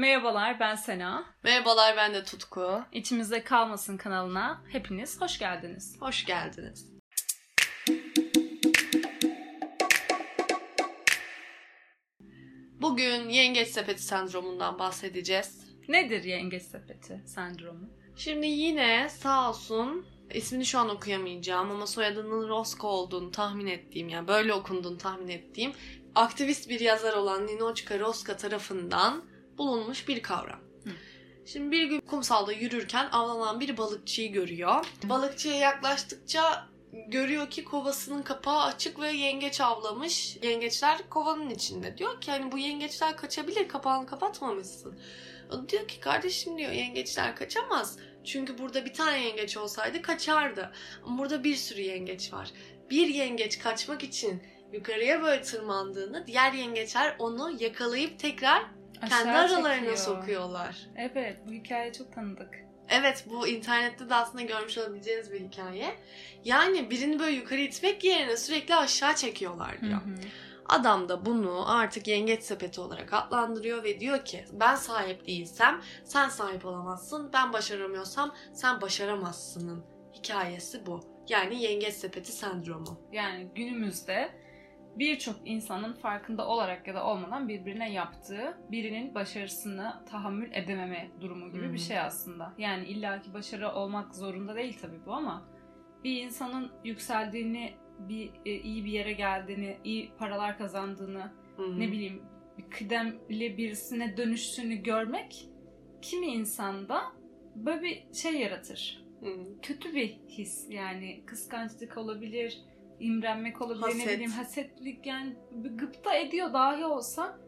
Merhabalar ben Sena. Merhabalar ben de Tutku. İçimizde kalmasın kanalına hepiniz hoş geldiniz. Hoş geldiniz. Bugün yengeç sepeti sendromundan bahsedeceğiz. Nedir yengeç sepeti sendromu? Şimdi yine sağ olsun ismini şu an okuyamayacağım ama soyadının Rosco olduğunu tahmin ettiğim yani böyle okunduğunu tahmin ettiğim aktivist bir yazar olan Ninochka Roska tarafından bulunmuş bir kavram. Hı. Şimdi bir gün kumsalda yürürken avlanan bir balıkçıyı görüyor. Balıkçıya yaklaştıkça görüyor ki kovasının kapağı açık ve yengeç avlamış. Yengeçler kovanın içinde. Diyor ki hani bu yengeçler kaçabilir kapağını kapatmamışsın. O diyor ki kardeşim diyor yengeçler kaçamaz. Çünkü burada bir tane yengeç olsaydı kaçardı. Ama burada bir sürü yengeç var. Bir yengeç kaçmak için yukarıya böyle tırmandığında diğer yengeçler onu yakalayıp tekrar kendi Aşağı aralarına çekiyor. sokuyorlar. Evet bu hikaye çok tanıdık. Evet bu internette de aslında görmüş olabileceğiniz bir hikaye. Yani birini böyle yukarı itmek yerine sürekli aşağı çekiyorlar diyor. Hı hı. Adam da bunu artık yengeç sepeti olarak adlandırıyor ve diyor ki ben sahip değilsem sen sahip olamazsın, ben başaramıyorsam sen başaramazsının hikayesi bu. Yani yengeç sepeti sendromu. Yani günümüzde birçok insanın farkında olarak ya da olmadan birbirine yaptığı birinin başarısını tahammül edememe durumu gibi hı. bir şey aslında. Yani illaki başarı olmak zorunda değil tabii bu ama bir insanın yükseldiğini, bir e, iyi bir yere geldiğini, iyi paralar kazandığını, Hı. ne bileyim bir kıdemli birisine dönüştüğünü görmek kimi insanda böyle bir şey yaratır. Hı. Kötü bir his yani kıskançlık olabilir, imrenmek olabilir, ne Haset. bileyim hasetlik yani gıpta ediyor dahi olsa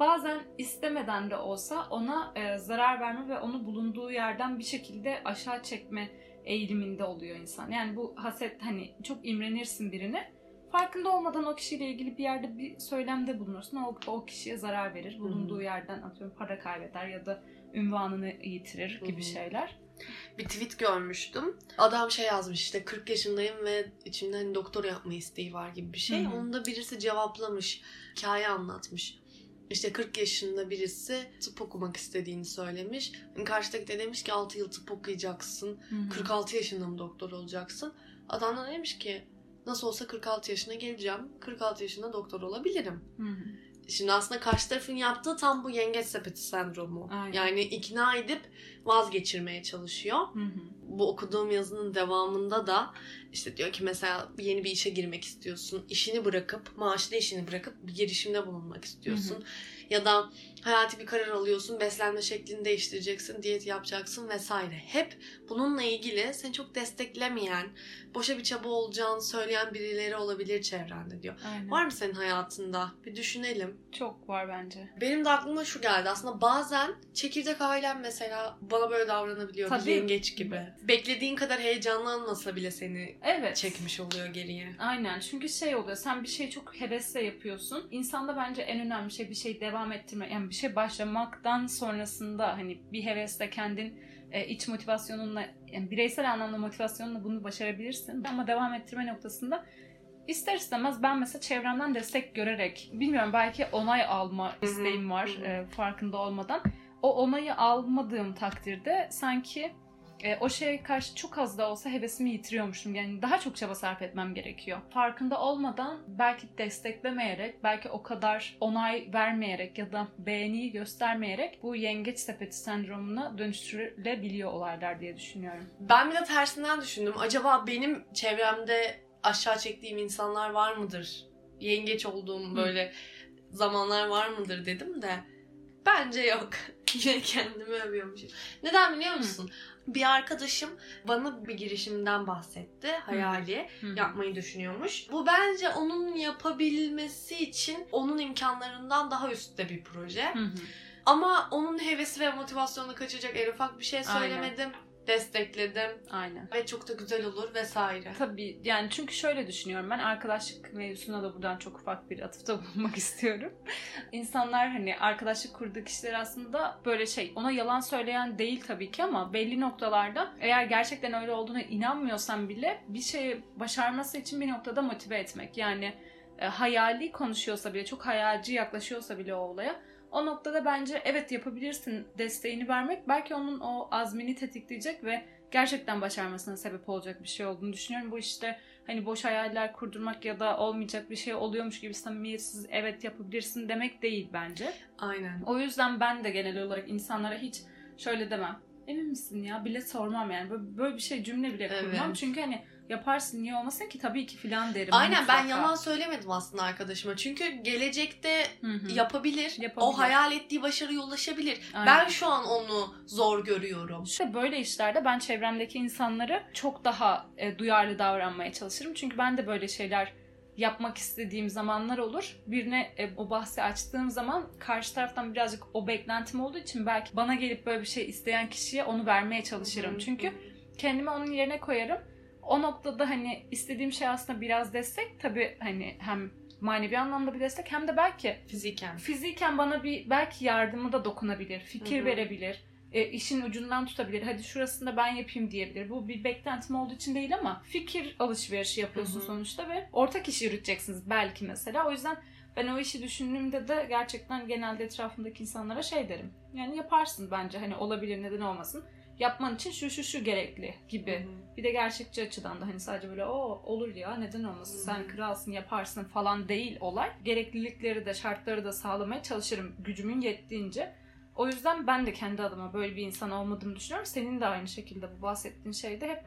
bazen istemeden de olsa ona e, zarar verme ve onu bulunduğu yerden bir şekilde aşağı çekme eğiliminde oluyor insan. Yani bu haset hani çok imrenirsin birine farkında olmadan o kişiyle ilgili bir yerde bir söylemde bulunursun. O, o kişiye zarar verir. Bulunduğu Hı. yerden atıyorum para kaybeder ya da ünvanını yitirir gibi Hı hı. şeyler. Bir tweet görmüştüm. Adam şey yazmış işte 40 yaşındayım ve içimde hani doktor yapma isteği var gibi bir şey. Hı. Onu da birisi cevaplamış. Hikaye anlatmış. İşte 40 yaşında birisi tıp okumak istediğini söylemiş. Karşıdaki de demiş ki 6 yıl tıp okuyacaksın. Hı hı. 46 yaşında mı doktor olacaksın? Adam da demiş ki nasıl olsa 46 yaşına geleceğim. 46 yaşında doktor olabilirim. Hı hı. Şimdi aslında karşı tarafın yaptığı tam bu yengeç sepeti sendromu. Aynen. Yani ikna edip vazgeçirmeye çalışıyor. Hı hı. Bu okuduğum yazının devamında da işte diyor ki mesela yeni bir işe girmek istiyorsun. işini bırakıp, maaşlı işini bırakıp bir girişimde bulunmak istiyorsun. Ya da hayati bir karar alıyorsun, beslenme şeklini değiştireceksin, diyet yapacaksın vesaire. Hep bununla ilgili seni çok desteklemeyen, boşa bir çaba olacağını söyleyen birileri olabilir çevrende diyor. Aynen. Var mı senin hayatında? Bir düşünelim. Çok var bence. Benim de aklıma şu geldi. Aslında bazen çekirdek ailem mesela bana böyle davranabiliyor. Tabii. Bir yengeç gibi. Beklediğin kadar heyecanlanmasa bile seni Evet. çekmiş oluyor geriye. Aynen çünkü şey oluyor sen bir şeyi çok hevesle yapıyorsun. İnsanda bence en önemli şey bir şey devam ettirme yani bir şey başlamaktan sonrasında hani bir hevesle kendin e, iç motivasyonunla yani bireysel anlamda motivasyonunla bunu başarabilirsin. Ama devam ettirme noktasında ister istemez ben mesela çevremden destek görerek bilmiyorum belki onay alma isteğim var e, farkında olmadan. O onayı almadığım takdirde sanki e, o şeye karşı çok az da olsa hevesimi yitiriyormuşum. Yani daha çok çaba sarf etmem gerekiyor. Farkında olmadan belki desteklemeyerek, belki o kadar onay vermeyerek ya da beğeniyi göstermeyerek bu yengeç sepeti sendromuna dönüştürülebiliyor olaylar diye düşünüyorum. Ben bir de tersinden düşündüm. Acaba benim çevremde aşağı çektiğim insanlar var mıdır? Yengeç olduğum böyle zamanlar var mıdır dedim de bence yok. Yine kendimi övüyormuşum. Neden biliyor musun? Bir arkadaşım bana bir girişimden bahsetti. Hayali. Hı hı. yapmayı düşünüyormuş. Bu bence onun yapabilmesi için onun imkanlarından daha üstte bir proje. Hı hı. Ama onun hevesi ve motivasyonunu kaçacak en ufak bir şey Aynen. Destekledim Aynen. ve çok da güzel olur vesaire. Tabii yani çünkü şöyle düşünüyorum ben arkadaşlık mevzusuna da buradan çok ufak bir atıfta bulunmak istiyorum. İnsanlar hani arkadaşlık kurduğu kişiler aslında böyle şey ona yalan söyleyen değil tabii ki ama belli noktalarda eğer gerçekten öyle olduğuna inanmıyorsan bile bir şeyi başarması için bir noktada motive etmek. Yani e, hayali konuşuyorsa bile çok hayalci yaklaşıyorsa bile o olaya O noktada bence evet yapabilirsin desteğini vermek belki onun o azmini tetikleyecek ve gerçekten başarmasına sebep olacak bir şey olduğunu düşünüyorum. Bu işte hani boş hayaller kurdurmak ya da olmayacak bir şey oluyormuş gibi samimiyetsiz evet yapabilirsin demek değil bence. Aynen. O yüzden ben de genel olarak insanlara hiç şöyle demem. Emin misin ya bile sormam yani. Böyle, böyle bir şey cümle bile kurmam. Evet. Çünkü hani yaparsın niye olmasın ki tabii ki filan derim. Aynen ben mutlaka. yalan söylemedim aslında arkadaşıma. Çünkü gelecekte Hı hı. yapabilir. Yapabilir. O hayal ettiği başarıya ulaşabilir. Aynen. Ben şu an onu zor görüyorum. İşte böyle işlerde ben çevremdeki insanları çok daha e, duyarlı davranmaya çalışırım. Çünkü ben de böyle şeyler yapmak istediğim zamanlar olur. Birine e, o bahsi açtığım zaman karşı taraftan birazcık o beklentim olduğu için belki bana gelip böyle bir şey isteyen kişiye onu vermeye çalışırım. Çünkü kendimi onun yerine koyarım. O noktada hani istediğim şey aslında biraz destek. Tabii hani hem manevi anlamda bir destek hem de belki fiziken. fiziken bana bir belki yardımı da dokunabilir, fikir Hı hı. verebilir, e, işin ucundan tutabilir. Hadi şurasında ben yapayım diyebilir. Bu bir beklentim olduğu için değil ama fikir alışverişi yapıyorsun Hı hı. sonuçta ve ortak iş yürüteceksiniz belki mesela. O yüzden ben o işi düşündüğümde de gerçekten genelde etrafımdaki insanlara şey derim. Yani yaparsın bence hani olabilir neden olmasın. Yapman için şu şu şu gerekli gibi. Hı hı. Bir de gerçekçi açıdan da hani sadece böyle o olur ya neden olmasın Hı sen kralsın yaparsın falan değil olay. Gereklilikleri de şartları da sağlamaya çalışırım gücümün yettiğince. O yüzden ben de kendi adıma böyle bir insan olmadığımı düşünüyorum. Senin de aynı şekilde bu bahsettiğin şeyde hep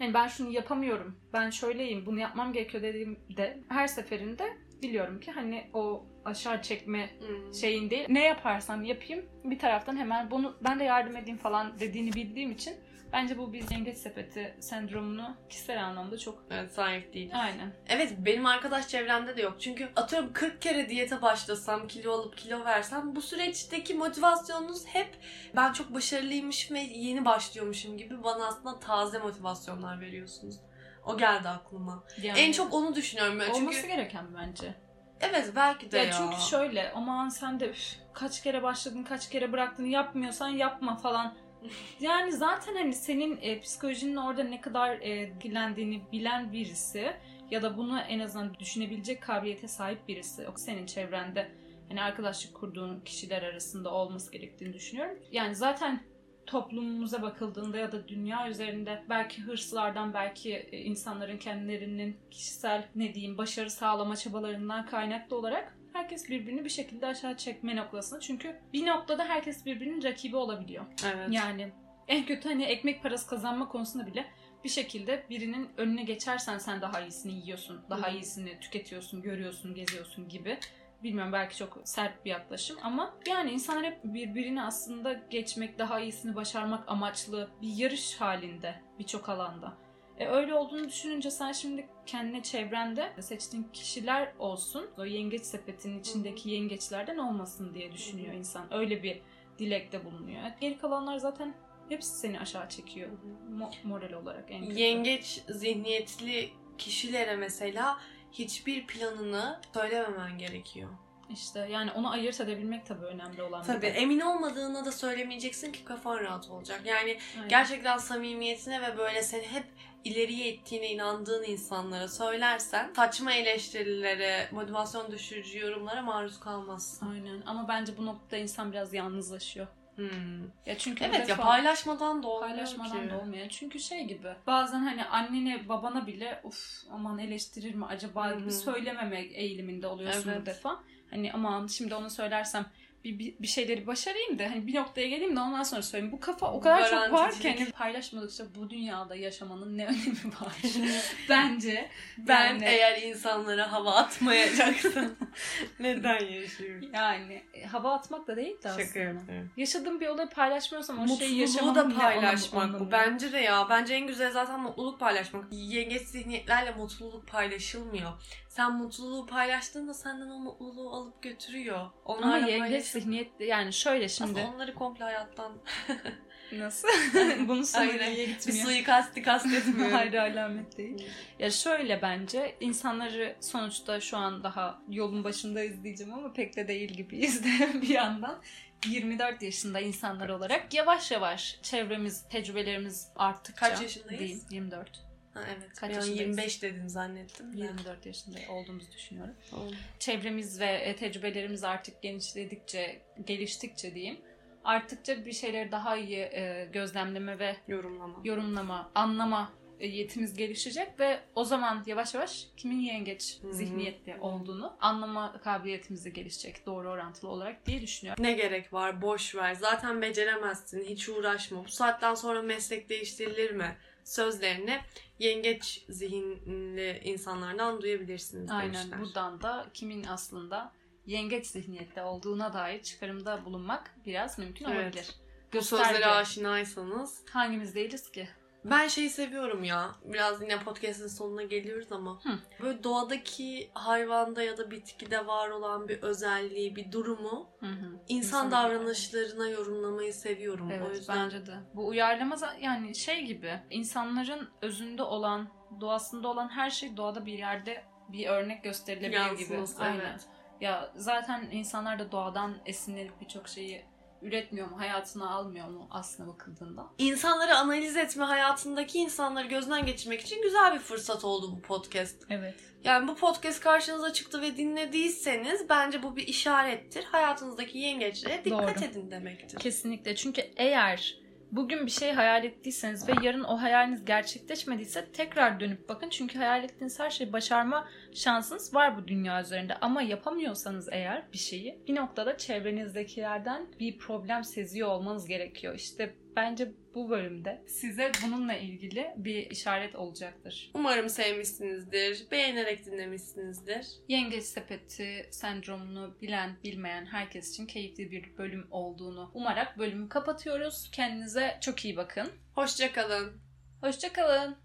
yani ben şunu yapamıyorum, ben şöyleyim, bunu yapmam gerekiyor dediğimde her seferinde biliyorum ki hani o aşağı çekme Hı. şeyin değil. Ne yaparsam yapayım bir taraftan hemen bunu ben de yardım edeyim falan dediğini bildiğim için bence bu bir yengeç sepeti sendromunu kişisel anlamda çok Evet sahip değil. aynen. Evet benim arkadaş çevremde de yok. Çünkü atıyorum 40 kere diyete başlasam, kilo alıp kilo versem bu süreçteki motivasyonunuz hep ben çok başarılıymış ve yeni başlıyormuşum gibi bana aslında taze motivasyonlar veriyorsunuz. O geldi aklıma. Yani En çok onu düşünüyorum ben. olması Çünkü gereken bence. evet belki de Ya, ya. çünkü şöyle aman sen de üf, kaç kere başladın kaç kere bıraktın yapmıyorsan yapma falan. Yani zaten hani senin e, psikolojinin orada ne kadar e, etkilendiğini bilen birisi ya da bunu en azından düşünebilecek kabiliyete sahip birisi o senin çevrende hani arkadaşlık kurduğun kişiler arasında olması gerektiğini düşünüyorum. Yani zaten toplumumuza bakıldığında ya da dünya üzerinde belki hırslardan belki e, insanların kendilerinin kişisel ne diyeyim başarı sağlama çabalarından kaynaklı olarak herkes birbirini bir şekilde aşağı çekme noktasında. Çünkü bir noktada herkes birbirinin rakibi olabiliyor. Evet. Yani en kötü hani ekmek parası kazanma konusunda bile bir şekilde birinin önüne geçersen sen daha iyisini yiyorsun, daha iyisini tüketiyorsun, görüyorsun, geziyorsun gibi. Bilmiyorum belki çok sert bir yaklaşım ama yani insanlar hep birbirini aslında geçmek, daha iyisini başarmak amaçlı bir yarış halinde birçok alanda. E öyle olduğunu düşününce sen şimdi kendine çevrende seçtiğin kişiler olsun. O yengeç sepetinin içindeki yengeçlerden olmasın diye düşünüyor insan. Öyle bir dilekte bulunuyor. Geri kalanlar zaten hepsi seni aşağı çekiyor. Mo- moral olarak en kötü. Yengeç zihniyetli kişilere mesela hiçbir planını söylememen gerekiyor. İşte yani onu ayırt edebilmek tabii önemli olan bir Tabii emin olmadığına da söylemeyeceksin ki kafan rahat olacak. Yani Aynen. gerçekten samimiyetine ve böyle seni hep ileriye ettiğine inandığın insanlara söylersen saçma eleştirilere, motivasyon düşürücü yorumlara maruz kalmazsın. Aynen ama bence bu noktada insan biraz yalnızlaşıyor. Hmm. Ya çünkü Evet ya paylaşmadan da olmuyor paylaşmadan ki. da olmuyor. Çünkü şey gibi bazen hani annene babana bile uf aman eleştirir mi acaba Hı gibi hı. söylememek eğiliminde oluyorsun Evet. bu defa. Hani aman şimdi onu söylersem bir, bir, bir şeyleri başarayım da hani bir noktaya geleyim de ondan sonra söyleyeyim. Bu kafa o kadar çok var ki hani paylaşmadıkça bu dünyada yaşamanın ne önemi var bence. Ben Yani- eğer insanlara hava atmayacaksam neden yaşıyorum? Yani e, hava atmak da değil de aslında. Şaka yapıyorum. Yaşadığım bir olayı paylaşmıyorsam o şeyi Mutluluğu yaşamamın da ne paylaşmak bu. Bence de ya. Bence en güzel zaten mutluluk paylaşmak. Yengeç zihniyetlerle mutluluk paylaşılmıyor. Sen mutluluğu paylaştığında senden o mutluluğu alıp götürüyor. Ama Onlarla yengeç paylaşın. zihniyet yani şöyle şimdi Aslında onları komple hayattan nasıl? Aynen. nereye bir suikasti kastetmiyorum. Hayır alamet değil. Ya şöyle bence insanları sonuçta şu an daha yolun başındayız diyeceğim ama pek de değil gibiyiz de bir yandan. 24 yaşında insanlar olarak yavaş yavaş çevremiz, tecrübelerimiz arttıkça Kaç yaşındayız? Değil, 24. Ha, evet. Kaç ben yaşındayız? 25 dedim zannettim. de. 24 yaşında olduğumuzu düşünüyorum. Tamam. Çevremiz ve e, tecrübelerimiz artık genişledikçe, geliştikçe diyeyim. Arttıkça bir şeyleri daha iyi e, gözlemleme ve Yorumlama. yorumlama, anlama e, yetimiz gelişecek ve o zaman yavaş yavaş kimin yengeç zihniyetli olduğunu anlama kabiliyetimiz de gelişecek doğru orantılı olarak diye düşünüyorum. Ne gerek var? Boş ver. Zaten beceremezsin. Hiç uğraşma. Bu saatten sonra meslek değiştirilir mi? Sözlerini yengeç zihinli insanlardan duyabilirsiniz Aynen demişler. buradan da kimin aslında yengeç zihniyette olduğuna dair çıkarımda bulunmak biraz mümkün Evet. olabilir. Gösterge. sözlere aşinaysanız. Hangimiz değiliz ki? Ben şeyi seviyorum ya. Biraz yine podcast'ın sonuna geliyoruz ama. Hı. Böyle doğadaki hayvanda ya da bitkide var olan bir özelliği, bir durumu Hı hı. insan İnsanın- davranışlarına yorumlamayı seviyorum. Evet o yüzden bence de. Bu uyarlama yani şey gibi insanların özünde olan, doğasında olan her şey doğada bir yerde bir örnek gösterilebilir gibi. yansıması, Aynen. Ya zaten insanlar da doğadan esinlenip birçok şeyi üretmiyor mu, hayatına almıyor mu aslına bakıldığında? İnsanları analiz etme, hayatındaki insanları gözden geçirmek için güzel bir fırsat oldu bu podcast. Evet. Yani bu podcast karşınıza çıktı ve dinlediyseniz bence bu bir işarettir. Hayatınızdaki yengeçlere dikkat Doğru. edin demektir. Kesinlikle. Çünkü eğer bugün bir şey hayal ettiyseniz ve yarın o hayaliniz gerçekleşmediyse tekrar dönüp bakın. Çünkü hayal ettiğiniz her şeyi başarma şansınız var bu dünya üzerinde. Ama yapamıyorsanız eğer bir şeyi bir noktada çevrenizdekilerden bir problem seziyor olmanız gerekiyor. İşte bence bu bölümde size bununla ilgili bir işaret olacaktır. Umarım sevmişsinizdir, beğenerek dinlemişsinizdir. Yengeç sepeti sendromunu bilen bilmeyen herkes için keyifli bir bölüm olduğunu umarak bölümü kapatıyoruz. Kendinize çok iyi bakın. Hoşçakalın. Hoşçakalın.